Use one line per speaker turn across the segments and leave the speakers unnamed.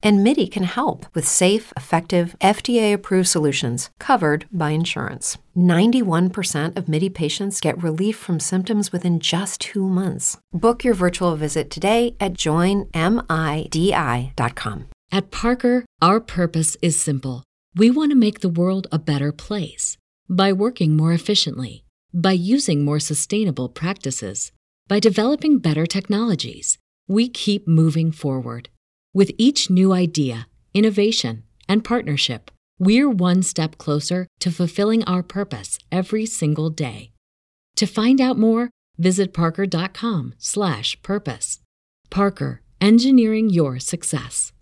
And MIDI can help with safe, effective, FDA approved solutions covered by insurance. 91% of MIDI patients get relief from symptoms within just two months. Book your virtual visit today at joinmidi.com.
At Parker, our purpose is simple. We want to make the world a better place by working more efficiently, by using more sustainable practices, by developing better technologies. We keep moving forward. With each new idea, innovation, and partnership, we're one step closer to fulfilling our purpose every single day. To find out more, visit parker.com/purpose. Parker, engineering your success.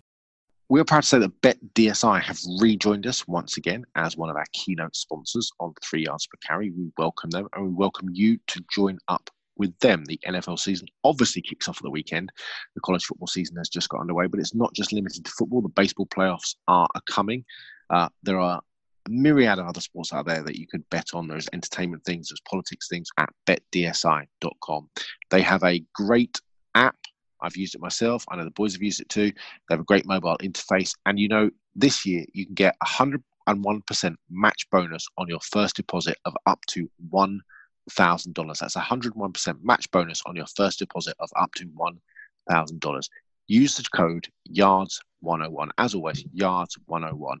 We're proud to say that BetDSI have rejoined us once again as one of our keynote sponsors on Three Yards Per Carry. We welcome them and we welcome you to join up with them. The NFL season obviously kicks off at the weekend. The college football season has just got underway, but it's not just limited to football. The baseball playoffs are coming. Uh, there are a myriad of other sports out there that you could bet on. There's entertainment things, there's politics things at betdsi.com. They have a great app I've used it myself. I know the boys have used it too. They have a great mobile interface. And you know, this year you can get 101% match bonus on your first deposit of up to $1,000. That's a 101% match bonus on your first deposit of up to $1,000. Use the code YARDS101. As always, YARDS101.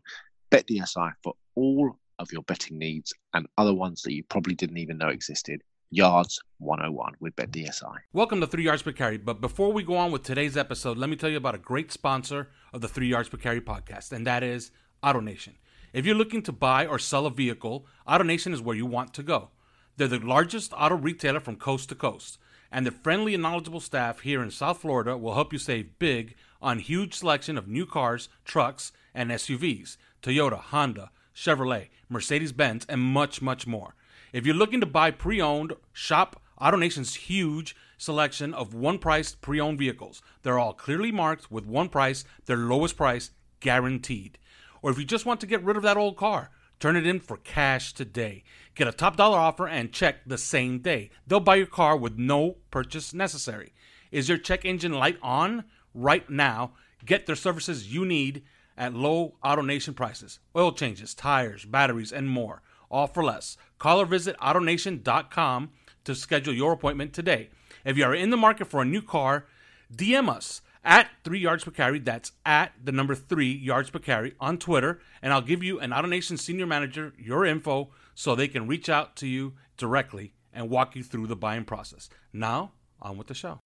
Bet DSI for all of your betting needs and other ones that you probably didn't even know existed. Yards 101 with BetDSI.
Welcome to Three Yards Per Carry. But before we go on with today's episode, let me tell you about a great sponsor of the Three Yards Per Carry podcast, and that is AutoNation. If you're looking to buy or sell a vehicle, AutoNation is where you want to go. They're the largest auto retailer from coast to coast, and the friendly and knowledgeable staff here in South Florida will help you save big on huge selection of new cars, trucks, and SUVs, Toyota, Honda, Chevrolet, Mercedes-Benz, and much, much more. If you're looking to buy pre owned, shop AutoNation's huge selection of one price pre owned vehicles. They're all clearly marked with one price, their lowest price guaranteed. Or if you just want to get rid of that old car, turn it in for cash today. Get a top dollar offer and check the same day. They'll buy your car with no purchase necessary. Is your check engine light on? Right now, get their services you need at low AutoNation prices. Oil changes, tires, batteries, and more all for less. Call or visit AutoNation.com to schedule your appointment today. If you are in the market for a new car, DM us at three yards per carry. That's at the number three yards per carry on Twitter, and I'll give you an AutoNation senior manager your info so they can reach out to you directly and walk you through the buying process. Now, on with the show.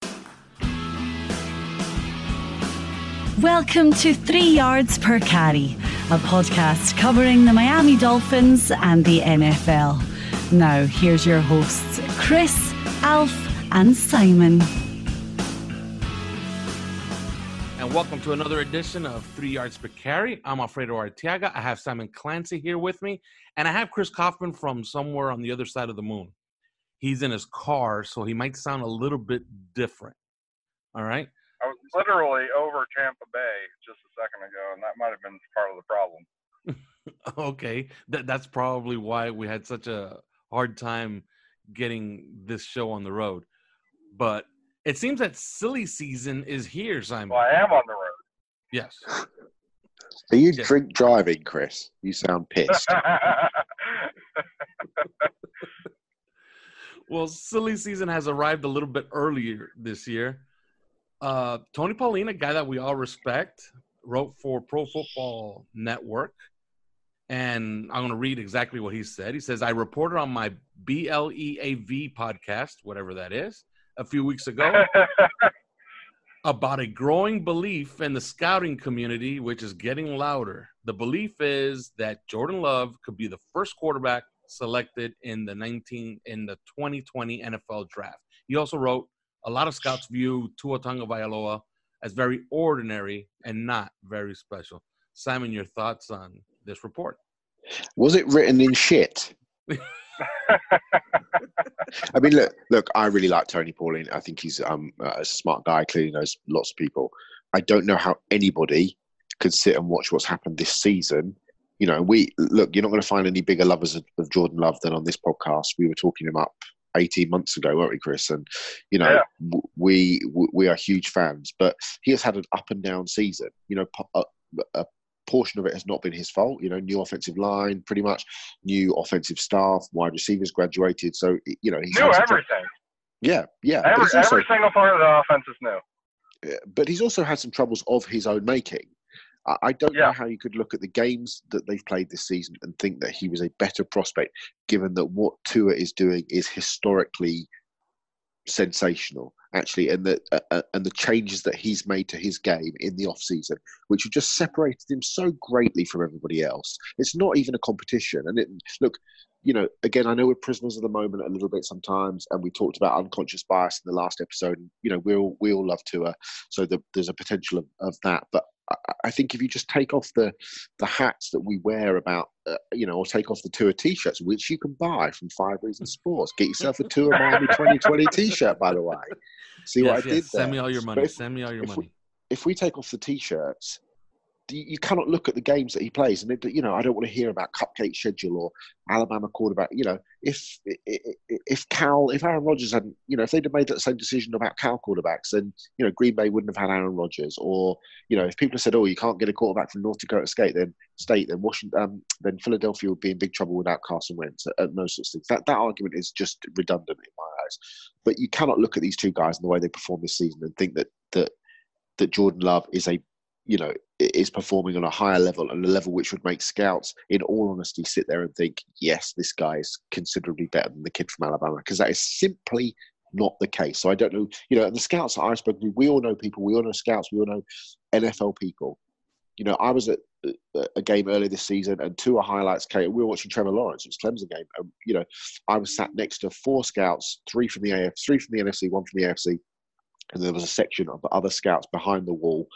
Welcome to Three Yards Per Carry, a podcast covering the Miami Dolphins and the NFL. Now, here's your hosts, Chris, Alf, and Simon.
And welcome to another edition of Three Yards Per Carry. I'm Alfredo Arteaga. I have Simon Clancy here with me, and I have Chris Kaufman from somewhere on the other side of the moon. He's in his car, so he might sound a little bit different. All right.
I was literally over Tampa Bay just a second ago, and that might have been part of the problem.
okay, that, that's probably why we had such a hard time getting this show on the road. But it seems that silly season is here, Simon.
Well, I am on the road.
Yes.
Are you yes. drink driving, Chris? You sound pissed.
well, silly season has arrived a little bit earlier this year. Uh, Tony Pauline, a guy that we all respect, wrote for Pro Football Network. And I'm going to read exactly what he said. He says, I reported on my BLEAV podcast, whatever that is, a few weeks ago about a growing belief in the scouting community, which is getting louder. The belief is that Jordan Love could be the first quarterback selected in the 19 in the 2020 NFL draft. He also wrote a lot of scouts view Tua Tagovailoa as very ordinary and not very special. Simon, your thoughts on this report?
Was it written in shit? I mean, look, look. I really like Tony Pauline. I think he's um, uh, a smart guy. Clearly knows lots of people. I don't know how anybody could sit and watch what's happened this season, you know, we look. You're not going to find any bigger lovers of, of Jordan Love than on this podcast. We were talking him up 18 months ago, weren't we, Chris? And you know, yeah. we we are huge fans, but he has had an up and down season. You know, a, a, uh, uh, portion of it has not been his fault. You know, new offensive line, pretty much, new offensive staff, wide receivers graduated. So you know,
he's new everything.
Yeah, yeah.
Every, also, every single part of the offense is new.
But he's also had some troubles of his own making. I don't yeah. know how you could look at the games that they've played this season and think that he was a better prospect, given that what Tua is doing is historically sensational, actually, and the uh, uh, and the changes that he's made to his game in the off season, which have just separated him so greatly from everybody else. It's not even a competition. And it, look, you know, again, I know we're prisoners of the moment a little bit sometimes, and we talked about unconscious bias in the last episode. You know, we all we all love Tua, so the, there's a potential of, of that. But I think if you just take off the the hats that we wear about, uh, you know, or take off the Tua t-shirts, which you can buy from Five Reasons Sports, get yourself a Tua Miami 2020 t-shirt, by the way. See yes, what I yes. did there?
Send me all your money. If, Send me all your money.
We, if we take off the t-shirts you cannot look at the games that he plays, and it, you know I don't want to hear about cupcake schedule or Alabama quarterback. You know, if if Cal, if Aaron Rodgers hadn't, you know, if they'd have made that same decision about Cal quarterbacks, then you know Green Bay wouldn't have had Aaron Rodgers. Or you know, if people have said, "Oh, you can't get a quarterback from North Dakota State," then State, then Washington, um, then Philadelphia would be in big trouble without Carson Wentz and those sorts of things. That that argument is just redundant in my eyes. But you cannot look at these two guys and the way they perform this season and think that that that Jordan Love is a you know, is performing on a higher level and a level which would make scouts, in all honesty, sit there and think, yes, this guy is considerably better than the kid from Alabama, because that is simply not the case. So I don't know, you know, the scouts spoke to, we all know people, we all know scouts, we all know NFL people. You know, I was at uh, a game earlier this season and two highlights came. We were watching Trevor Lawrence, it was Clemson game. And, you know, I was sat next to four scouts, three from the AF, three from the NFC, one from the AFC and there was a section of other scouts behind the wall,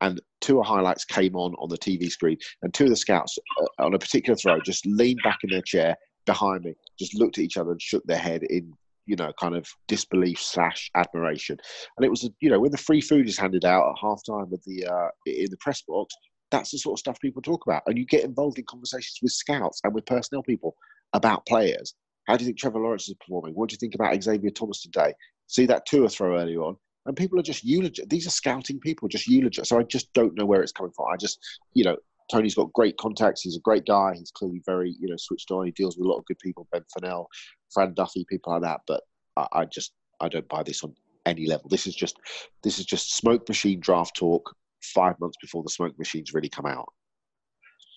and two highlights came on on the TV screen, and two of the scouts uh, on a particular throw just leaned back in their chair behind me, just looked at each other and shook their head in you know kind of disbelief slash admiration, and it was you know when the free food is handed out at half time the uh, in the press box. That's the sort of stuff people talk about, and you get involved in conversations with scouts and with personnel people about players. How do you think Trevor Lawrence is performing? What do you think about Xavier Thomas today? See that Tua throw earlier on and people are just eulogize. These are scouting people, just eulogize. So I just don't know where it's coming from. I just, you know, Tony's got great contacts. He's a great guy. He's clearly very, you know, switched on. He deals with a lot of good people, Ben Fennell, Fran Duffy, people like that. But I, I just, I don't buy this on any level. This is just, this is just smoke machine draft talk five months before the smoke machines really come out.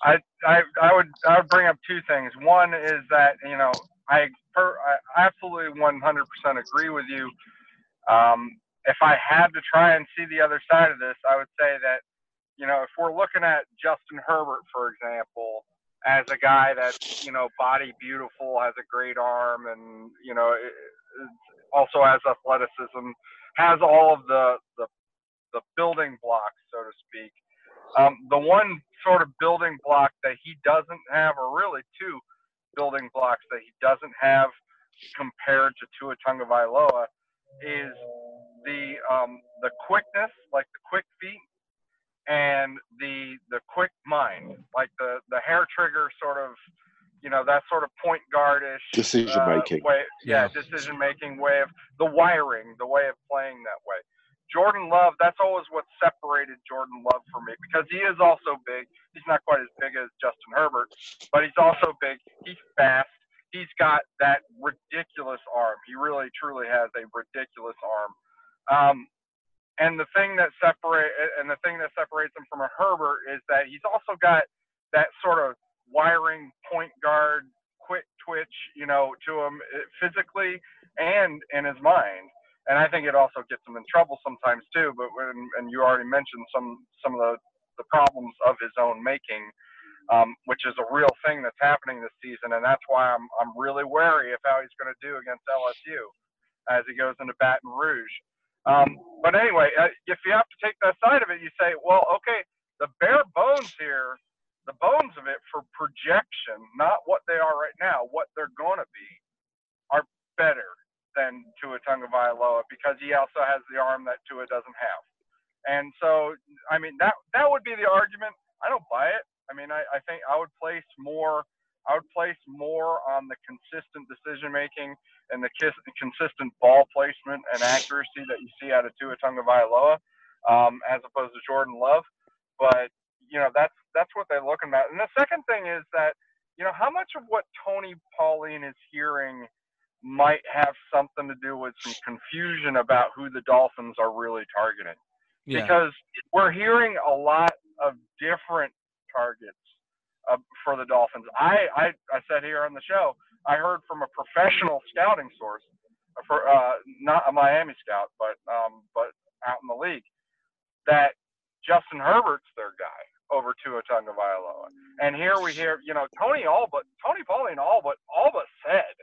I, I, I would, I would bring up two things. One is that you know, I, per, I absolutely 100% agree with you. Um, if I had to try and see the other side of this, I would say that, you know, if we're looking at Justin Herbert, for example, as a guy that's, you know, body beautiful, has a great arm, and, you know, also has athleticism, has all of the, the, the building blocks, so to speak. Um, the one sort of building block that he doesn't have, or really two building blocks that he doesn't have compared to Tua Tagovailoa, is the um, the quickness, like the quick feet, and the the quick mind, like the the hair trigger sort of, you know, that sort of point guardish
decision making
uh, way. Yeah, yeah. decision making way of the wiring, the way of playing that way. Jordan Love, that's always what separated Jordan Love from me because he is also big. He's not quite as big as Justin Herbert, but he's also big. He's fast. He's got that ridiculous arm. He really, truly has a ridiculous arm. Um, and the thing that separate and the thing that separates him from a Herbert is that he's also got that sort of wiring point guard, quick twitch, you know, to him eh, physically and in his mind. And I think it also gets him in trouble sometimes too. But when and you already mentioned some some of the the problems of his own making, um, which is a real thing that's happening this season, and that's why I'm I'm really wary of how he's going to do against LSU as he goes into Baton Rouge. Um, but anyway, uh, if you have to take that side of it, you say, well, okay, the bare bones here, the bones of it for projection, not what they are right now, what they're going to be, are better than Tua Tagovailoa because he also has the arm that Tua doesn't have. And so, I mean, that that would be the argument. I don't buy it. I mean, I, I think I would place more. I would place more on the consistent decision making and the consistent ball placement and accuracy that out of Tua Tagovailoa, um, as opposed to Jordan Love. But you know, that's that's what they're looking at. And the second thing is that you know how much of what Tony Pauline is hearing might have something to do with some confusion about who the Dolphins are really targeting. Yeah. Because we're hearing a lot of different targets uh, for the Dolphins. I, I I said here on the show, I heard from a professional scouting source, uh, for uh, not a Miami scout, but um, but out in the league, that Justin Herbert's their guy over Tua Tagovailoa. And here we hear, you know, Tony all but Tony Pauline all but all but said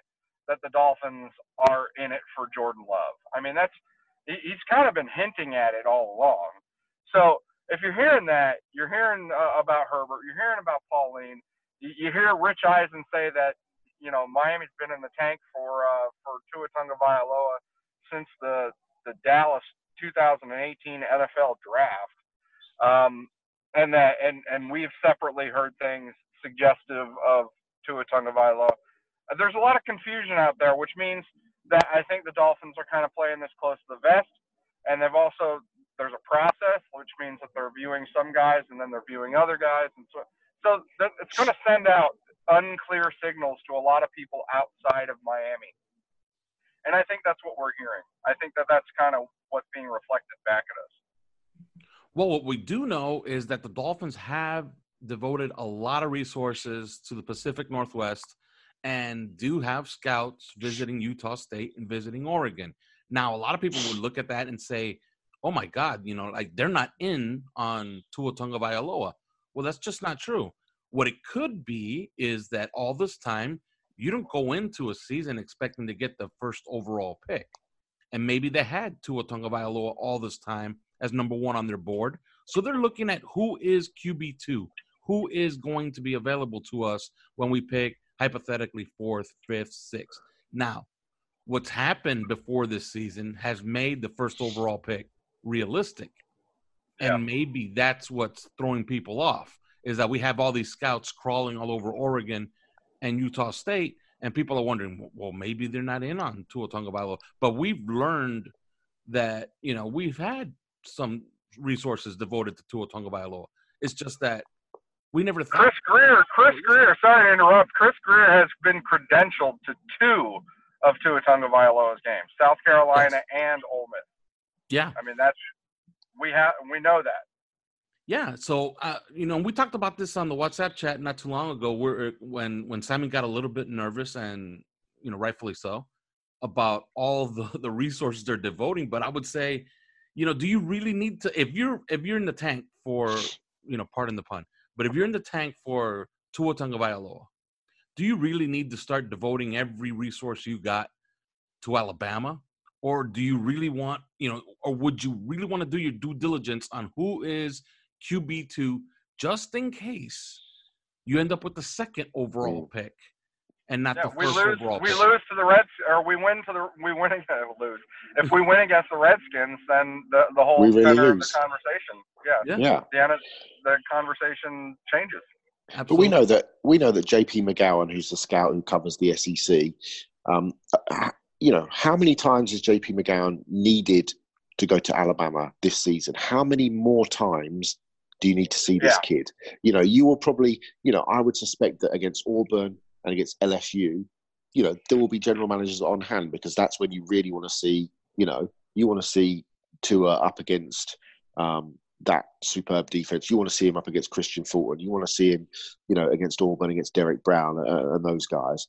that the Dolphins are in it for Jordan Love. I mean, that's he's kind of been hinting at it all along. So if you're hearing that, you're hearing uh, about Herbert, you're hearing about Pauline, you, you hear Rich Eisen say that you know Miami's been in the tank for uh, for Tua Tagovailoa since the the Dallas 2018 NFL draft, um, and that and and we've separately heard things suggestive of Tua Tagovailoa. There's a lot of confusion out there, which means that I think the Dolphins are kind of playing this close to the vest, and they've also there's a process, which means that they're viewing some guys and then they're viewing other guys, and so so it's going to send out unclear signals to a lot of people outside of Miami. And I think that's what we're hearing. I think that that's kind of what's being reflected back at us.
Well, what we do know is that the Dolphins have devoted a lot of resources to the Pacific Northwest and do have scouts visiting Utah State and visiting Oregon. Now, a lot of people would look at that and say, oh my God, you know, like they're not in on Tua Tagovailoa. Well, that's just not true. What it could be is that all this time you don't go into a season expecting to get the first overall pick. And maybe they had Tua Tagovailoa all this time as number one on their board. So they're looking at who is QB2, who is going to be available to us when we pick hypothetically fourth, fifth, sixth. Now, what's happened before this season has made the first overall pick realistic. And yeah. maybe that's what's throwing people off is that we have all these scouts crawling all over Oregon and Utah State, and people are wondering, well, maybe they're not in on Tua Tagovailoa. But we've learned that you know we've had some resources devoted to Tua Tagovailoa. It's just that we never.
Thought- Chris Grier, Chris Grier. Sorry to interrupt. Chris Grier has been credentialed to two of Tua Tagovailoa's games, South Carolina yes. and Ole Miss.
Yeah.
I mean, that's we have we know that.
Yeah, so uh, you know, we talked about this on the WhatsApp chat not too long ago. Where uh, when when Simon got a little bit nervous, and you know, rightfully so, about all the the resources they're devoting. But I would say, you know, do you really need to? If you're if you're in the tank for, you know, pardon the pun, but if you're in the tank for Tua Tagovailoa, do you really need to start devoting every resource you got to Alabama? Or do you really want you know or would you really want to do your due diligence on who is qb2 just in case you end up with the second overall pick and not yeah, the first
lose,
overall
we
pick.
lose to the reds or we win to the we win against lose if we win against the redskins then the, the whole
really
center
lose.
of the conversation yeah
yeah,
yeah. The, the conversation changes
Absolutely. But we know that we know that JP McGowan, who's the scout who covers the SEC, um, you know, how many times has JP McGowan needed to go to Alabama this season? How many more times do you need to see this yeah. kid? You know, you will probably, you know, I would suspect that against Auburn and against LSU, you know, there will be general managers on hand because that's when you really want to see, you know, you want to see Tua up against um, that superb defense. You want to see him up against Kristian Fulton. You want to see him, you know, against Auburn, against Derrick Brown uh, and those guys.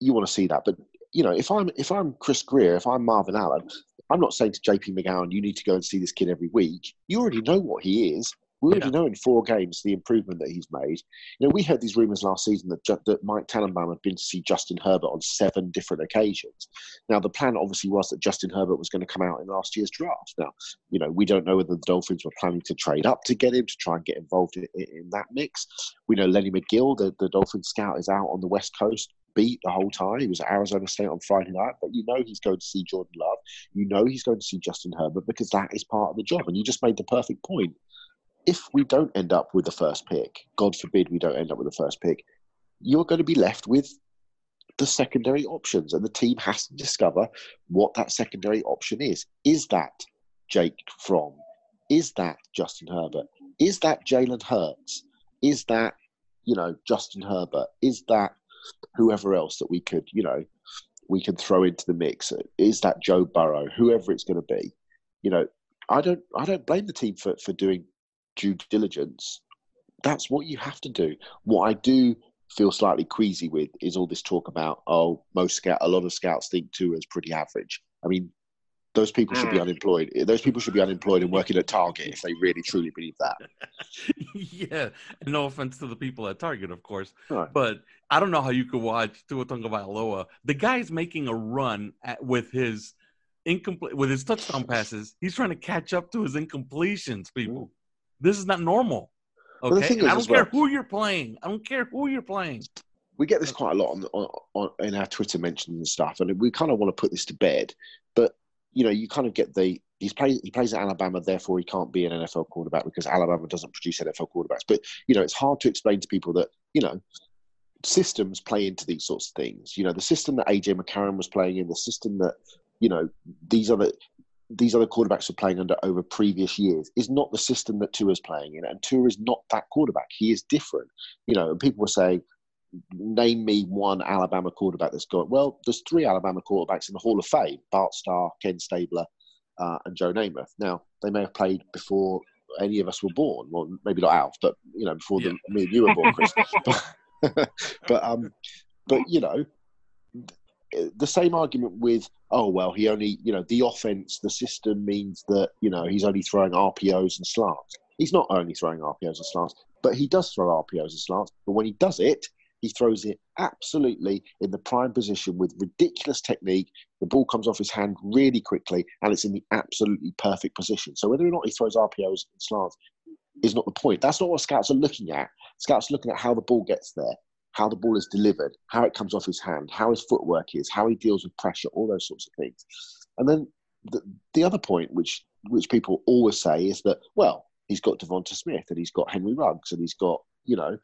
You want to see that, but you know, if I'm if I'm Chris Grier, if I'm Marvin Allen, I'm not saying to JP McGowan, you need to go and see this kid every week. You already know what he is. We already yeah. know in four games the improvement that he's made. You know, we heard these rumours last season that, that Mike Tannenbaum had been to see Justin Herbert on seven different occasions. Now, the plan obviously was that Justin Herbert was going to come out in last year's draft. Now, you know, we don't know whether the Dolphins were planning to trade up to get him to try and get involved in, in that mix. We know Lenny McGill, the, the Dolphin scout, is out on the West Coast beat the whole time. He was at Arizona State on Friday night, but you know he's going to see Jordan Love. You know he's going to see Justin Herbert because that is part of the job. And you just made the perfect point. If we don't end up with the first pick, God forbid we don't end up with the first pick, you're going to be left with the secondary options, and the team has to discover what that secondary option is. Is that Jake Fromm? Is that Justin Herbert? Is that Jalen Hurts? Is that you know Justin Herbert? Is that whoever else that we could you know we can throw into the mix? Is that Joe Burrow? Whoever it's going to be, you know, I don't I don't blame the team for for doing due diligence. That's what you have to do. What I do feel slightly queasy with is all this talk about oh most scout a lot of scouts think Tua is pretty average. I mean, those people should be hmm. unemployed. Those people should be unemployed and working at Target if they really truly believe that.
yeah, no offense to the people at Target, of course, right. but I don't know how you could watch Tua Tagovailoa. The guy's making a run at, with his incomplete with his touchdown passes. He's trying to catch up to his incompletions. People, mm. this is not normal. Okay, well, I don't care well, who you're playing. I don't care who you're playing.
We get this quite a lot on, on, on in our Twitter mentions and stuff, and we kind of want to put this to bed. But you know, you kind of get the he's play, he plays at Alabama, therefore he can't be an NFL quarterback because Alabama doesn't produce NFL quarterbacks. But you know, it's hard to explain to people that you know systems play into these sorts of things. You know, the system that AJ McCarron was playing in, the system that you know these other these other quarterbacks were playing under over previous years is not the system that Tua is playing in, and Tua is not that quarterback. He is different. You know, and people were saying, name me one Alabama quarterback that's got. Well, there's three Alabama quarterbacks in the Hall of Fame: Bart Starr, Ken Stabler, uh, and Joe Namath. Now, they may have played before any of us were born. Well, maybe not Alf, but you know, before yeah. the, me and you were born, Chris. but, but um, but you know, the same argument with oh well he only you know the offense the system means that you know he's only throwing RPOs and slants. He's not only throwing RPOs and slants, but he does throw RPOs and slants. But when he does it, he throws it absolutely in the prime position with ridiculous technique. The ball comes off his hand really quickly, and it's in the absolutely perfect position. So whether or not he throws RPOs and slants is not the point. That's not what scouts are looking at. Scouts are looking at how the ball gets there, how the ball is delivered, how it comes off his hand, how his footwork is, how he deals with pressure, all those sorts of things. And then the, the other point, which which people always say, is that well, he's got Devonta Smith and he's got Henry Ruggs and he's got you know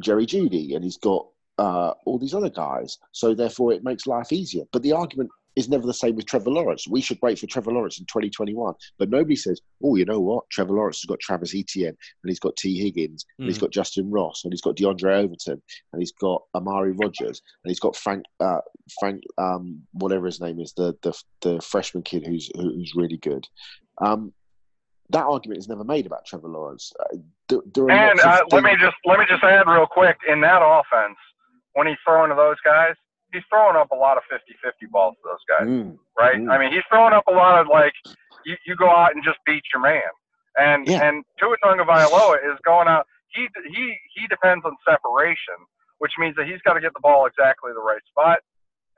Jerry Jeudy and he's got uh, all these other guys. So therefore, it makes life easier. But the argument is never the same with Trevor Lawrence. We should wait for Trevor Lawrence in 2021. But nobody says, oh, you know what? Trevor Lawrence has got Travis Etienne, and he's got Tee Higgins, and he's got Justyn Ross, and he's got Diondre Overton, and he's got Amari Rodgers and he's got Frank, uh, Frank, um, whatever his name is, the the, the freshman kid who's who's really good. Um, that argument is never made about Trevor Lawrence. Uh,
and uh, let me just let me just add real quick in that offense when he's throwing to those guys, he's throwing up a lot of 50-50 balls to those guys, mm. right? Mm. I mean, he's throwing up a lot of like you, you go out and just beat your man, and yeah. and Tua Tagovailoa is going out. He he he depends on separation, which means that he's got to get the ball exactly the right spot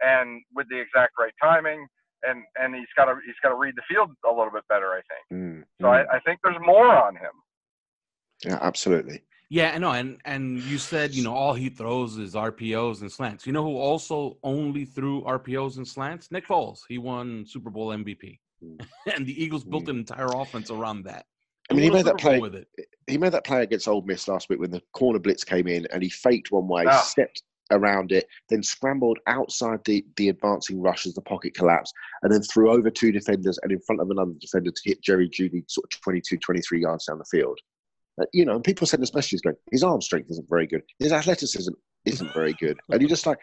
and with the exact right timing and and he's got to he's got to read the field a little bit better. I think. Mm, so mm. I, I think there's more on him.
Yeah, absolutely.
Yeah, I know, and and you said you know all he throws is RPOs and slants. You know who also only threw RPOs and slants? Nick Foles. He won Super Bowl MVP, mm. and the Eagles built an entire offense around that.
I mean, he made that play. With it. He made that play against Ole Miss last week when the corner blitz came in, and he faked one way, oh. stepped around it, then scrambled outside the, the advancing rush as the pocket collapsed, and then threw over two defenders and in front of another defender to hit Jerry Jeudy sort of 22, 23 yards down the field. Uh, you know, and people send us messages going, his arm strength isn't very good, his athleticism isn't very good. And you're just like,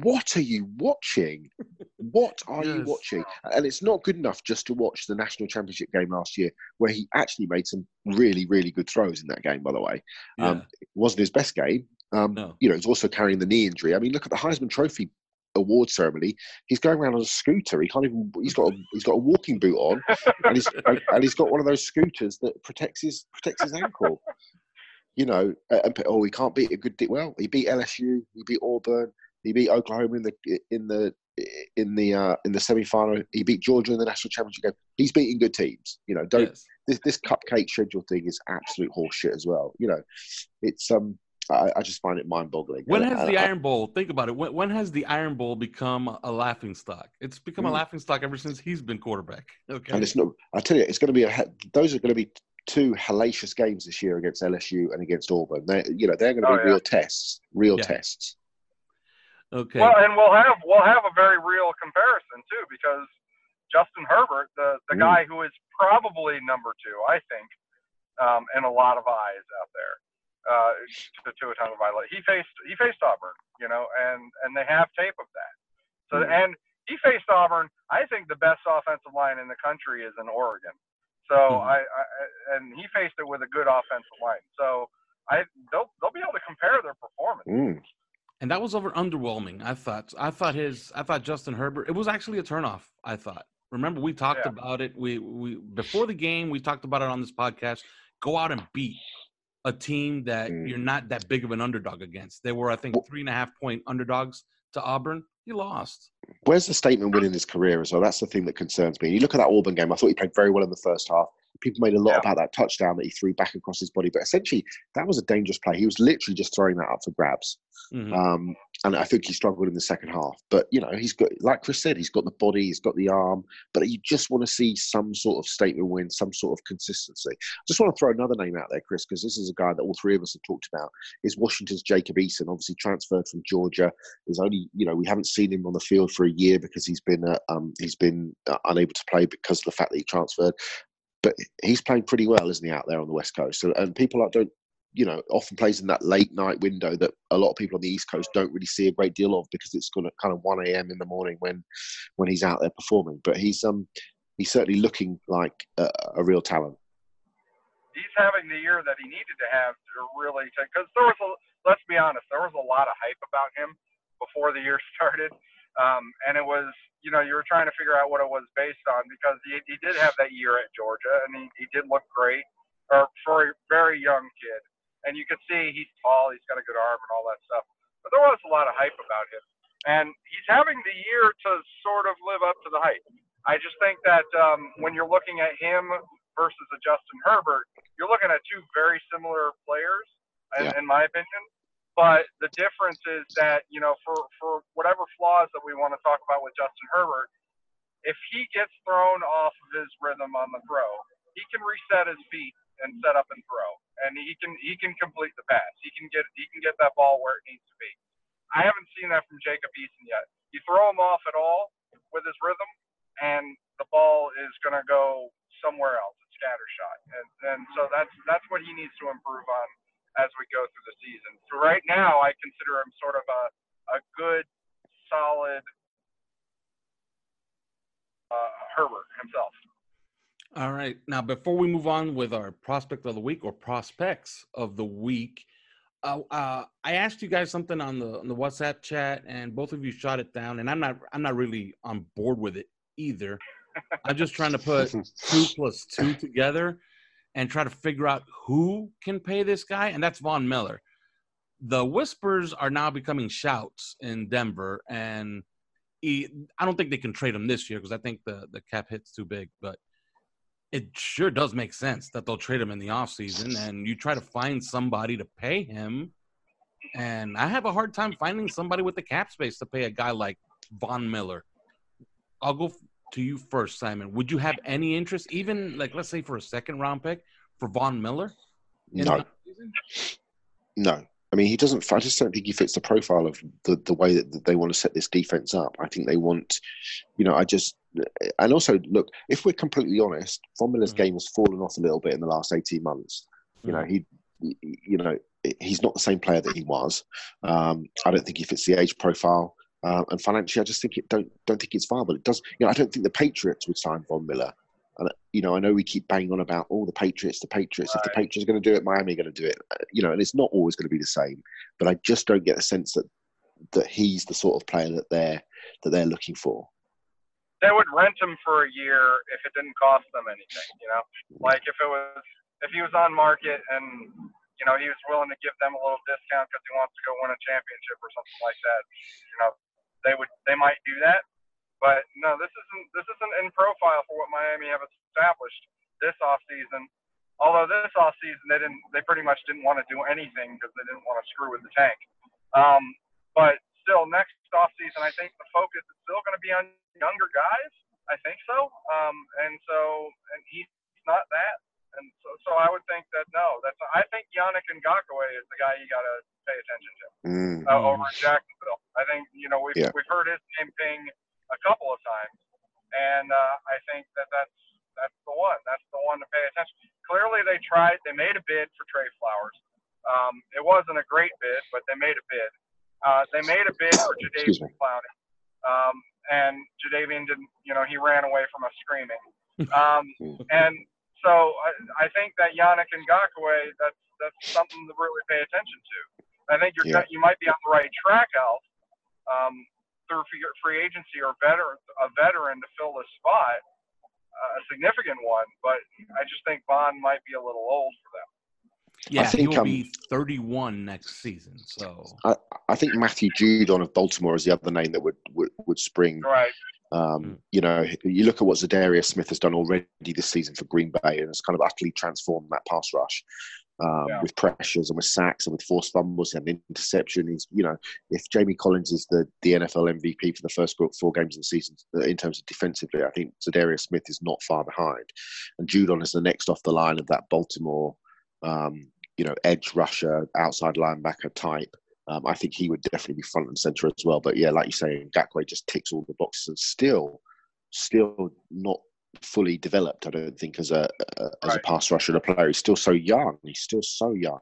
what are you watching? What are yes. you watching? And it's not good enough just to watch the national championship game last year, where he actually made some really, really good throws in that game, by the way. Yeah. Um, it wasn't his best game, um, no. You know, he's also carrying the knee injury. I mean, look at the Heisman Trophy award ceremony. He's going around on a scooter. He can't even. He's got a, he's got a walking boot on, and he's and he's got one of those scooters that protects his protects his ankle. You know, and, oh, he can't beat a good. Well, he beat LSU. He beat Auburn. He beat Oklahoma in the in the in the uh, in the semi final. He beat Georgia in the national championship game. He's beating good teams. You know, don't yes. this this cupcake schedule thing is absolute horseshit as well. You know, it's um I, I just find it mind-boggling.
When has
I-
the
I-
Iron Bowl? Think about it. When, when has the Iron Bowl become a laughing stock? It's become a
Mm.
laughing stock ever since he's been quarterback. Okay.
And it's not. I tell you, it's going to be a. Those are going to be two hellacious games this year against LSU and against Auburn. They, you know, they're going to
Oh,
be
yeah.
real tests. Real
Yeah.
tests.
okay.
Well, and we'll have we'll have a very real comparison too, because Justin Herbert, the the
Mm.
guy who is probably number two, I think, um, in a lot of eyes out there, uh, to, to Tua Tagovailoa. He faced he faced Auburn, you know, and and they have tape of that. So
Mm.
and he faced Auburn. I think the best offensive line in the country is in Oregon. So
Mhm.
I, I and he faced it with a good offensive line. So I they'll they'll be able to compare their performance.
Mm.
and that was over underwhelming. I thought. I thought his. I thought Justin Herbert. It was actually a turnoff. I thought. Remember, we talked
Yeah.
about it. We we before the game, we talked about it on this podcast. Go out and beat a team that
Mm.
you're not that big of an underdog against. They were, I think, three and a half point underdogs to Auburn. You lost.
Where's the statement win in his career as well? That's the thing that concerns me. You look at that Auburn game. I thought he played very well in the first half. People made a lot
Yeah.
about that touchdown that he threw back across his body, but essentially that was a dangerous play. He was literally just throwing that up for grabs.
Mhm.
Um, and I think he struggled in the second half. But you know, he's got, like Chris said, he's got the body, he's got the arm. But you just want to see some sort of statement win, some sort of consistency. Just want to throw another name out there, Chris, because this is a guy that all three of us have talked about. Is Washington's Jacob Eason, obviously transferred from Georgia. Is only you know we haven't seen him on the field for a year because he's been uh, um, he's been uh, unable to play because of the fact that he transferred. But he's playing pretty well, isn't he, out there on the west coast? So, and people like, don't you know, often plays in that late night window that a lot of people on the East Coast don't really see a great deal of because it's kind of 1 a.m. in the morning when when he's out there performing. But he's um he's certainly looking like a, a real talent.
he's having the year that he needed to have to really take. Because there was a, let's be honest, there was a lot of hype about him before the year started, um, and it was, you know, you were trying to figure out what it was based on because he, he did have that year at Georgia, and he, he did look great, or for a very young kid, and you could see he's tall, he's got a good arm, and all that stuff. But there was a lot of hype about him, and he's having the year to sort of live up to the hype. I just think that um, when you're looking at him versus a Justin Herbert, you're looking at two very similar players, in, in my opinion. But the difference is that you know, for for whatever flaws that we want to talk about with Justin Herbert, if he gets thrown off of his rhythm on the throw, he can reset his feet and set up and throw, and he can he can complete the pass. He can get he can get that ball where it needs to be. I haven't seen that from Jacob Eason yet. You throw him off at all with his rhythm, and the ball is to go somewhere else. It's scattershot, and and so that's that's what he needs to improve on as we go through the season. So right now, I consider him sort of a a good, solid uh, Herbert himself.
All right. Now, before we move on with our prospect of the week or prospects of the week, uh, uh, I asked you guys something on the on the WhatsApp chat, and both of you shot it down. And I'm not I'm not really on board with it either. I'm just trying to put two plus two together and try to figure out who can pay this guy, and that's Von Miller. The whispers are now becoming shouts in Denver, and he, I don't think they can trade him this year because I think the the cap hit's too big, but it sure does make sense that they'll trade him in the offseason and you try to find somebody to pay him. And I have a hard time finding somebody with the cap space to pay a guy like Von Miller. I'll go to you first, Simon. Would you have any interest, even like let's say for a second round pick for Von Miller?
No, no. I mean, he doesn't. I just don't think he fits the profile of the, the way that they want to set this defense up. I think they want, you know, I just, and also look, if we're completely honest, Von Miller's
Mhm.
game has fallen off a little bit in the last eighteen months. You know, he, you know, he's not the same player that he was. Um, I don't think he fits the age profile, uh, and financially, I just think it don't don't think it's viable. It does. You know, I don't think the Patriots would sign Von Miller. And you know, I know we keep banging on about all the Patriots, the Patriots. If the Patriots are going to do it, Miami are going to do it. Uh, You know, and it's not always going to be the same. But I just don't get a sense that that he's the sort of player that they're that they're looking for.
They would rent him for a year if it didn't cost them anything. You know, like if it was if he was on market and you know he was willing to give them a little discount because he wants to go win a championship or something like that. You know, they would they might do that. But no, this isn't this isn't in profile for what Miami have established this offseason. Although this off season they didn't, they pretty much didn't want to do anything because they didn't want to screw with the tank. Um, but still, next off season, I think the focus is still going to be on younger guys. I think so. Um, and so, and he's not that. And so, so I would think that no, that's I think Yannick Ngakoue is the guy you got to pay attention to
Mm.
uh, over in Jacksonville. I think you know we've
Yeah.
we've heard his name ping a couple of times, and uh, I think that that's that's the one. That's the one to pay attention. Clearly, they tried. They made a bid for Trey Flowers. Um, it wasn't a great bid, but they made a bid. Uh, they made a bid for
me.
Clowney, um, and Jadeveon didn't. You know, he ran away from us screaming. Um, and so I, I think that Yannick Ngakoue, that's that's something to really pay attention to. I think you're
Yeah.
you might be on the right track, Alf, um, through free, free agency or veteran a veteran to fill this spot, uh, a significant one. But I just think Von might be a little old for them.
Yeah,
think,
he will
um,
be 31 next season. So
I think Matthew Judon of Baltimore is the other name that would would, would spring.
Right.
Um, you know, you look at what Za'Darius Smith has done already this season for Green Bay, and it's kind of utterly transformed that pass rush um,
Yeah.
with pressures and with sacks and with forced fumbles and interception. He's, you know, if Jamie Collins is the, the NFL MVP for the first four, four games of the season uh, in terms of defensively, I think Za'Darius Smith is not far behind, and Judon is the next off the line of that Baltimore, um, you know, edge rusher, outside linebacker type. Um, I think he would definitely be front and center as well. But yeah, like you say, Ngakoue just ticks all the boxes and still, still not fully developed. I don't think as a, a as a pass rusher and a player. He's still so young. He's still so young.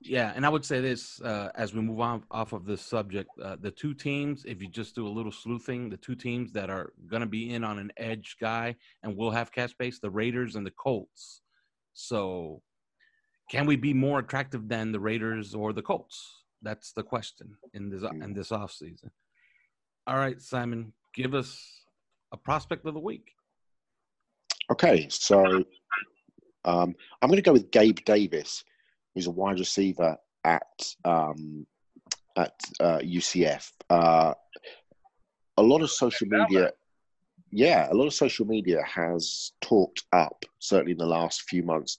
yeah, and I would say this uh, as we move on off of this subject: uh, the two teams, if you just do a little sleuthing, the two teams that are going to be in on an edge guy and will have cap space, the Raiders and the Colts. So, can we be more attractive than the Raiders or the Colts? That's the question in this in this offseason. All right, Simon, give us a prospect of the week.
Okay, so um, I'm going to go with Gabe Davis, who's a wide receiver at um, at uh, UCF. Uh, a lot of social media, yeah, a lot of social media has talked up, certainly in the last few months,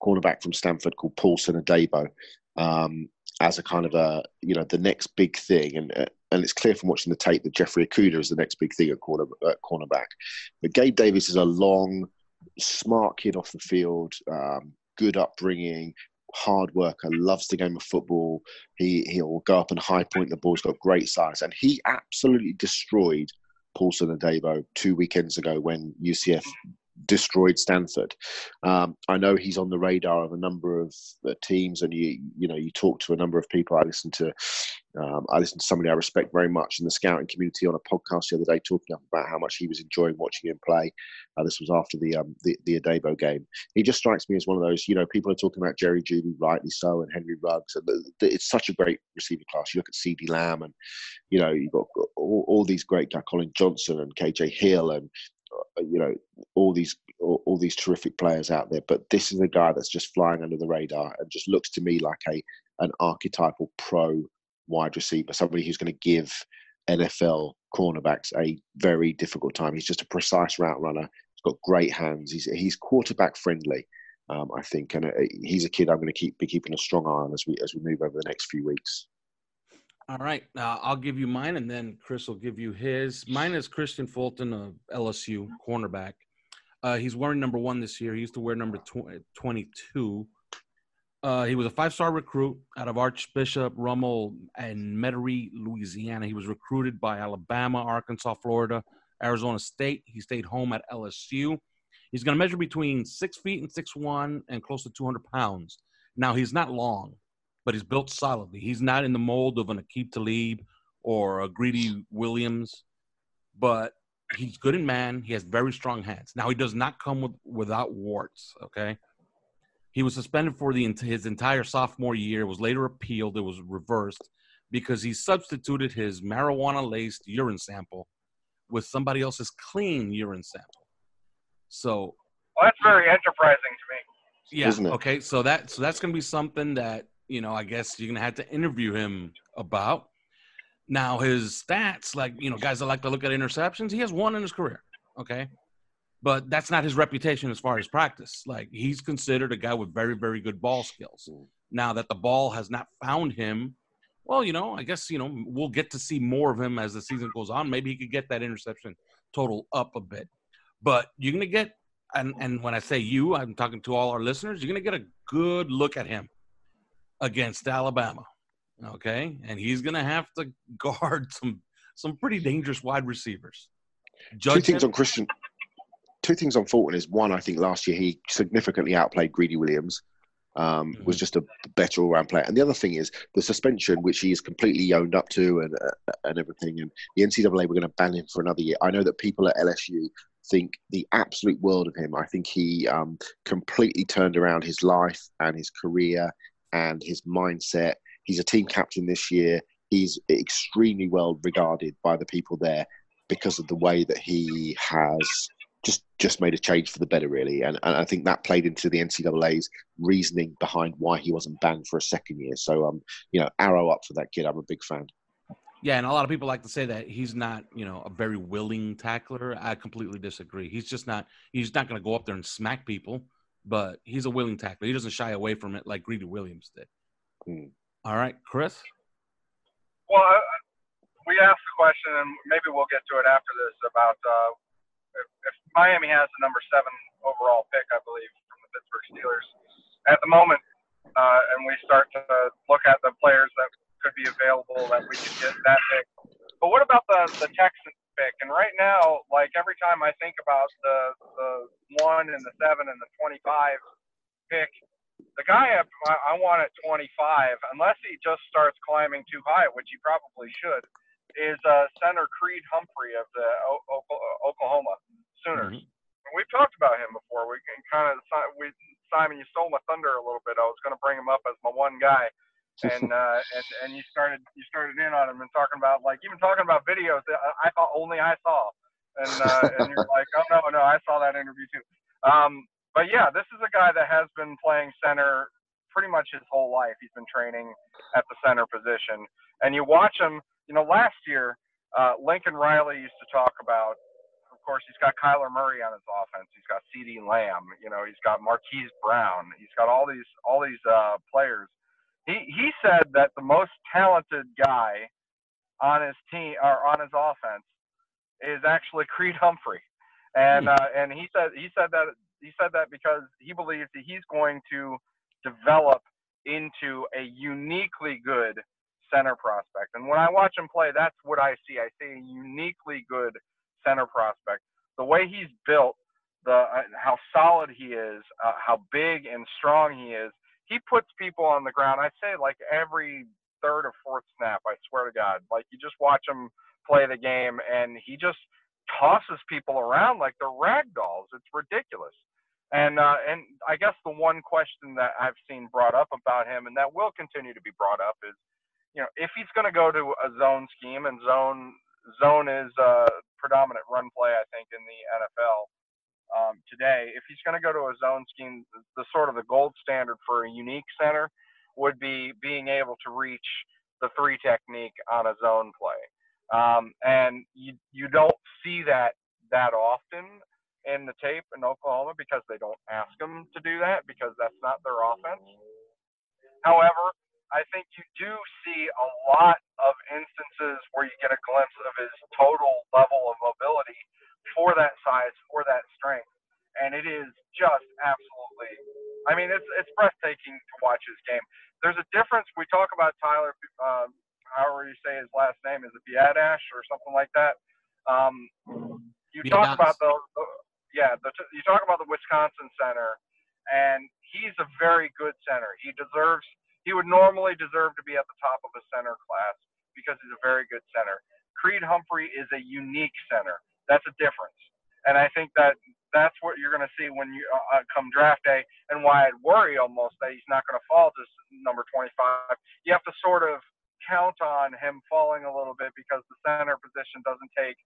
cornerback from Stanford called Paulson Adebo, um, as a kind of a you know the next big thing, and and it's clear from watching the tape that Jeffrey Okudah is the next big thing at corner at cornerback. But Gabe Davis is a long, smart kid off the field, um, good upbringing, hard worker, loves the game of football. He he'll go up and high point the ball. He's got great size, and he absolutely destroyed Paulson Adebo two weekends ago when UCF destroyed Stanford. Um, I know he's on the radar of a number of uh, teams, and you you know you talk to a number of people. I listen to um, I listened to somebody I respect very much in the scouting community on a podcast the other day, talking about how much he was enjoying watching him play. Uh, this was after the um, the, the Adebo game. He just strikes me as one of those. You know, people are talking about Jerry Jeudy, rightly so, and Henry Ruggs. And the, the, it's such a great receiver class. You look at CeeDee Lamb, and you know you've got all, all these great guys, Collin Johnson and KJ Hill, and you know all these all, all these terrific players out there. But this is a guy that's just flying under the radar and just looks to me like a an archetypal pro wide receiver, somebody who's going to give NFL cornerbacks a very difficult time. He's just a precise route runner. He's got great hands. He's he's quarterback friendly, um, I think, and uh, he's a kid I'm going to keep be keeping a strong eye on as we as we move over the next few weeks.
All right, uh, I'll give you mine, and then Chris will give you his. Mine is Kristian Fulton of LSU cornerback. Uh, he's wearing number one this year. He used to wear number tw- 22. Uh, he was a five-star recruit out of Archbishop Rummel and Metairie, Louisiana. He was recruited by Alabama, Arkansas, Florida, Arizona State. He stayed home at LSU. He's going to measure between six feet and six one and close to 200 pounds. Now he's not long, but he's built solidly. He's not in the mold of an Aqib Talib or a Greedy Williams, but he's good in man. He has very strong hands. Now he does not come with without warts. Okay, he was suspended for the his entire sophomore year. It Was later appealed. It was reversed because he substituted his marijuana laced urine sample with somebody else's clean urine sample. So
Well, that's very enterprising to me.
yeah. Okay. So that so that's gonna be something that you know I guess you're gonna have to interview him about. Now his stats, like you know, guys that like to look at interceptions, he has one in his career. Okay, but that's not his reputation as far as practice. Like he's considered a guy with very, very good ball skills. Mm. Now that the ball has not found him, well, you know, I guess you know we'll get to see more of him as the season goes on. Maybe he could get that interception total up a bit, but you're gonna get and and when I say you, I'm talking to all our listeners. You're gonna get a good look at him against Alabama, okay? And he's gonna have to guard some some pretty dangerous wide receivers.
Judge Two things him. on Kristian two things on Fulton is one, I think last year he significantly outplayed Greedy Williams. Um, mm-hmm. Was just a better all-round player, and the other thing is the suspension, which he is completely owned up to, and uh, and everything. And the NCAA were going to ban him for another year. I know that people at LSU think the absolute world of him. I think he um, completely turned around his life and his career and his mindset. He's a team captain this year. He's extremely well regarded by the people there because of the way that he has just just made a change for the better, really. And, and I think that played into the NCAA's reasoning behind why he wasn't banned for a second year. So, um, you know, arrow up for that kid. I'm a big fan.
Yeah, and a lot of people like to say that he's not, you know, a very willing tackler. I completely disagree. He's just not. He's not going to go up there and smack people, but he's a willing tackler. He doesn't shy away from it like Greedy Williams did. Hmm. All right, Chris.
Well, uh, we asked the question, and maybe we'll get to it after this about uh, if Miami has the number seven overall pick, I believe, from the Pittsburgh Steelers at the moment, uh, and we start to look at the players that could be available that we could get that pick. But what about the the Texans pick? And right now, like every time I think about the the one and the seven and the twenty five pick, the guy I, I want at 25, unless he just starts climbing too high, which he probably should, is uh, center Creed Humphrey of the o- o- Oklahoma Sooners. Mm-hmm. We've talked about him before. We can kind of we Simon, you stole my thunder a little bit. I was going to bring him up as my one guy, and uh, and and you started you started in on him and talking about like even talking about videos that I thought only I saw, and uh, and you're like, oh no no, I saw that interview too. Um, but yeah, this is a guy that has been playing center pretty much his whole life. He's been training at the center position, and you watch him you know, last year, uh, Lincoln Riley used to talk about, of course, he's got Kyler Murray on his offense. He's got CeeDee Lamb. You know, he's got Marquise Brown. He's got all these all these uh, players. He he said that the most talented guy on his team or on his offense is actually Creed Humphrey, and hmm. uh, and he said he said that he said that because he believes that he's going to develop into a uniquely good center prospect. And when I watch him play, that's what I see. I see a uniquely good center prospect. The way he's built, the uh, how solid he is, uh, how big and strong he is. He puts people on the ground. I say like every third or fourth snap. I swear to God, like you just watch him play the game, and he just tosses people around like they're rag dolls. It's ridiculous. And uh, and I guess the one question that I've seen brought up about him, and that will continue to be brought up, is you know, if he's going to go to a zone scheme, and zone zone is a predominant run play, I think, in the NFL today. If he's going to go to a zone scheme, the, sort of the gold standard for a unique center would be being able to reach the three technique on a zone play. Um, and you you don't see that that often in the tape in Oklahoma because they don't ask them to do that because that's not their offense. However, I think you do see a lot of instances where you get a glimpse of his total level of mobility for that size, for that strength, and it is just absolutely. I mean, it's it's breathtaking to watch his game. There's a difference. We talk about Tyler, um, however you say his last name, is it Biadasz or something like that? Um, you talk about the, the yeah, the, you talk about the Wisconsin center, and he's a very good center. He deserves he would normally deserve to be at the top of a center class because he's a very good center. Creed Humphrey is a unique center. That's a difference. And I think that that's what you're going to see when you uh, uh, come draft day, and why I'd worry almost that he's not going to fall to number 25. You have to sort of count on him falling a little bit because the center position doesn't take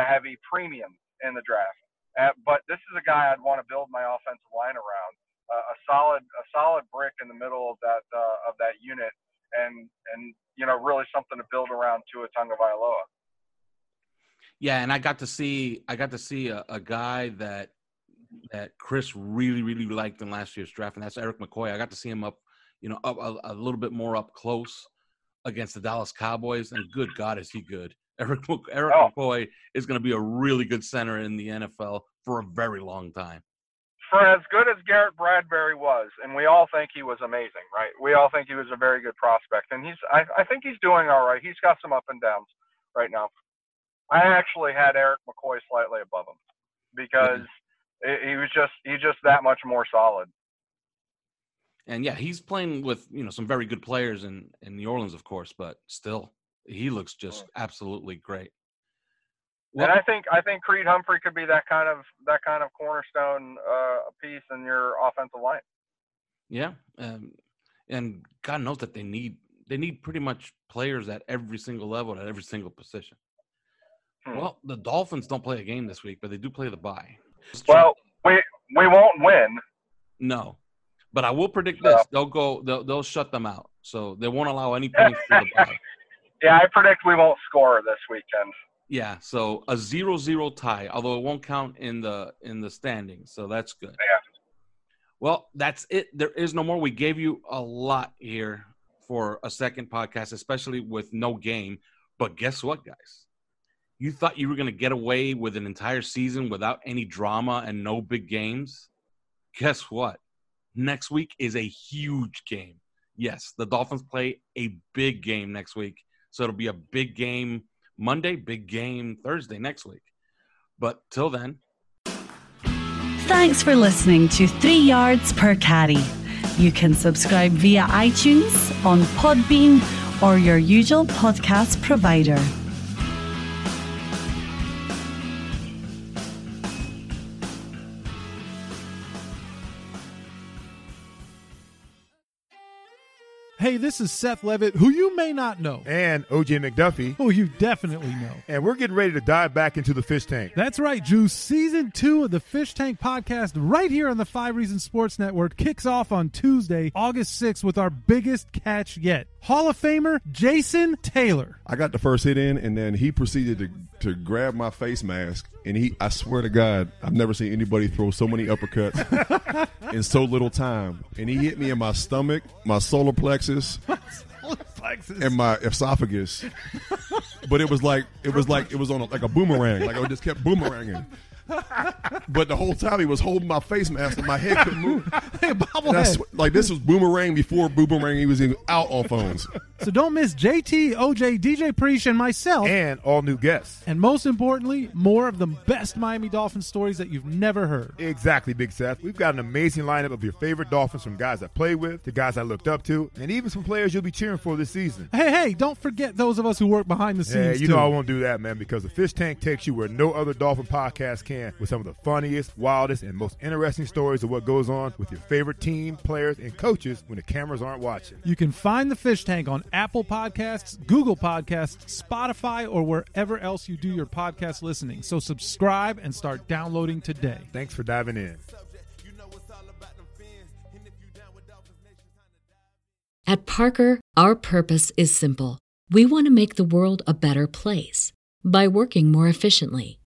a heavy premium in the draft. Uh, but this is a guy I'd want to build my offensive line around a, solid a solid brick in the middle of that uh, of that unit, and and you know really something to build around Tua Tagovailoa.
Yeah, and I got to see I got to see a, a guy that that Chris really really liked in last year's draft, and that's Erik McCoy. I got to see him up, you know, up a, a little bit more up close against the Dallas Cowboys, and good God, is he good? Eric Erik oh. McCoy is going to be a really good center in the NFL for a very long time.
For as good as Garrett Bradbury was, and we all think he was amazing, right? We all think he was a very good prospect, and he's I, I think he's doing all right. He's got some up and downs right now. I actually had Erik McCoy slightly above him because mm-hmm. he was just he's just that much more solid.
And yeah, he's playing with you know some very good players in in New Orleans, of course, but still, he looks just absolutely great.
Well, and I think I think Creed Humphrey could be that kind of that kind of cornerstone uh, piece in your offensive line.
Yeah, um, and God knows that they need they need pretty much players at every single level at every single position. Hmm. Well, the Dolphins don't play a game this week, but they do play the bye.
Well, we we won't win.
No, but I will predict this: they'll go, they'll, they'll shut them out, so they won't allow any points for the bye.
Yeah, I predict we won't score this weekend.
Yeah, so a zero-zero tie, although it won't count in the in the standings, so that's good.
Yeah.
Well, that's it. There is no more. We gave you a lot here for a second podcast, especially with no game. But guess what, guys? You thought you were going to get away with an entire season without any drama and no big games? Guess what? Next week is a huge game. Yes, the Dolphins play a big game next week. So it'll be a big game Monday, big game Thursday next week. But till then.
Thanks for listening to Three Yards Per Carry. You can subscribe via iTunes, on Podbean, or your usual podcast provider.
Hey, this is Seth Levitt, who you may not know.
And OJ McDuffie.
Who you definitely know.
And we're getting ready to dive back into the fish tank.
That's right, Juice. Season two of the Fish Tank podcast, right here on the Five Reasons Sports Network, kicks off on Tuesday, August 6th, with our biggest catch yet. Hall of Famer Jason Taylor.
I got the first hit in, and then he proceeded to, to grab my face mask. And he, I swear to God, I've never seen anybody throw so many uppercuts in so little time. And he hit me in my stomach, my solar plexus, and my esophagus. but it was like it was like it was on a, like a boomerang. Like I just kept boomeranging but the whole time he was holding my face mask and my head couldn't move.
hey, bobblehead.
like this was Boomerang before Boomerang he was even out on phones.
So don't miss JT, OJ, DJ Preach, and myself.
And all new guests.
And most importantly, more of the best Miami Dolphins stories that you've never heard.
Exactly, Big Seth. We've got an amazing lineup of your favorite Dolphins from guys I played with to guys I looked up to, and even some players you'll be cheering for this season.
Hey, hey, don't forget those of us who work behind the scenes.
Yeah, you
too.
know I won't do that, man, because the Fish Tank takes you where no other Dolphin podcast can with some of the funniest, wildest, and most interesting stories of what goes on with your favorite team, players, and coaches when the cameras aren't watching.
You can find the Fish Tank on Apple Podcasts, Google Podcasts, Spotify, or wherever else you do your podcast listening. So subscribe and start downloading today.
Thanks for diving in.
At Parker, our purpose is simple. We want to make the world a better place by working more efficiently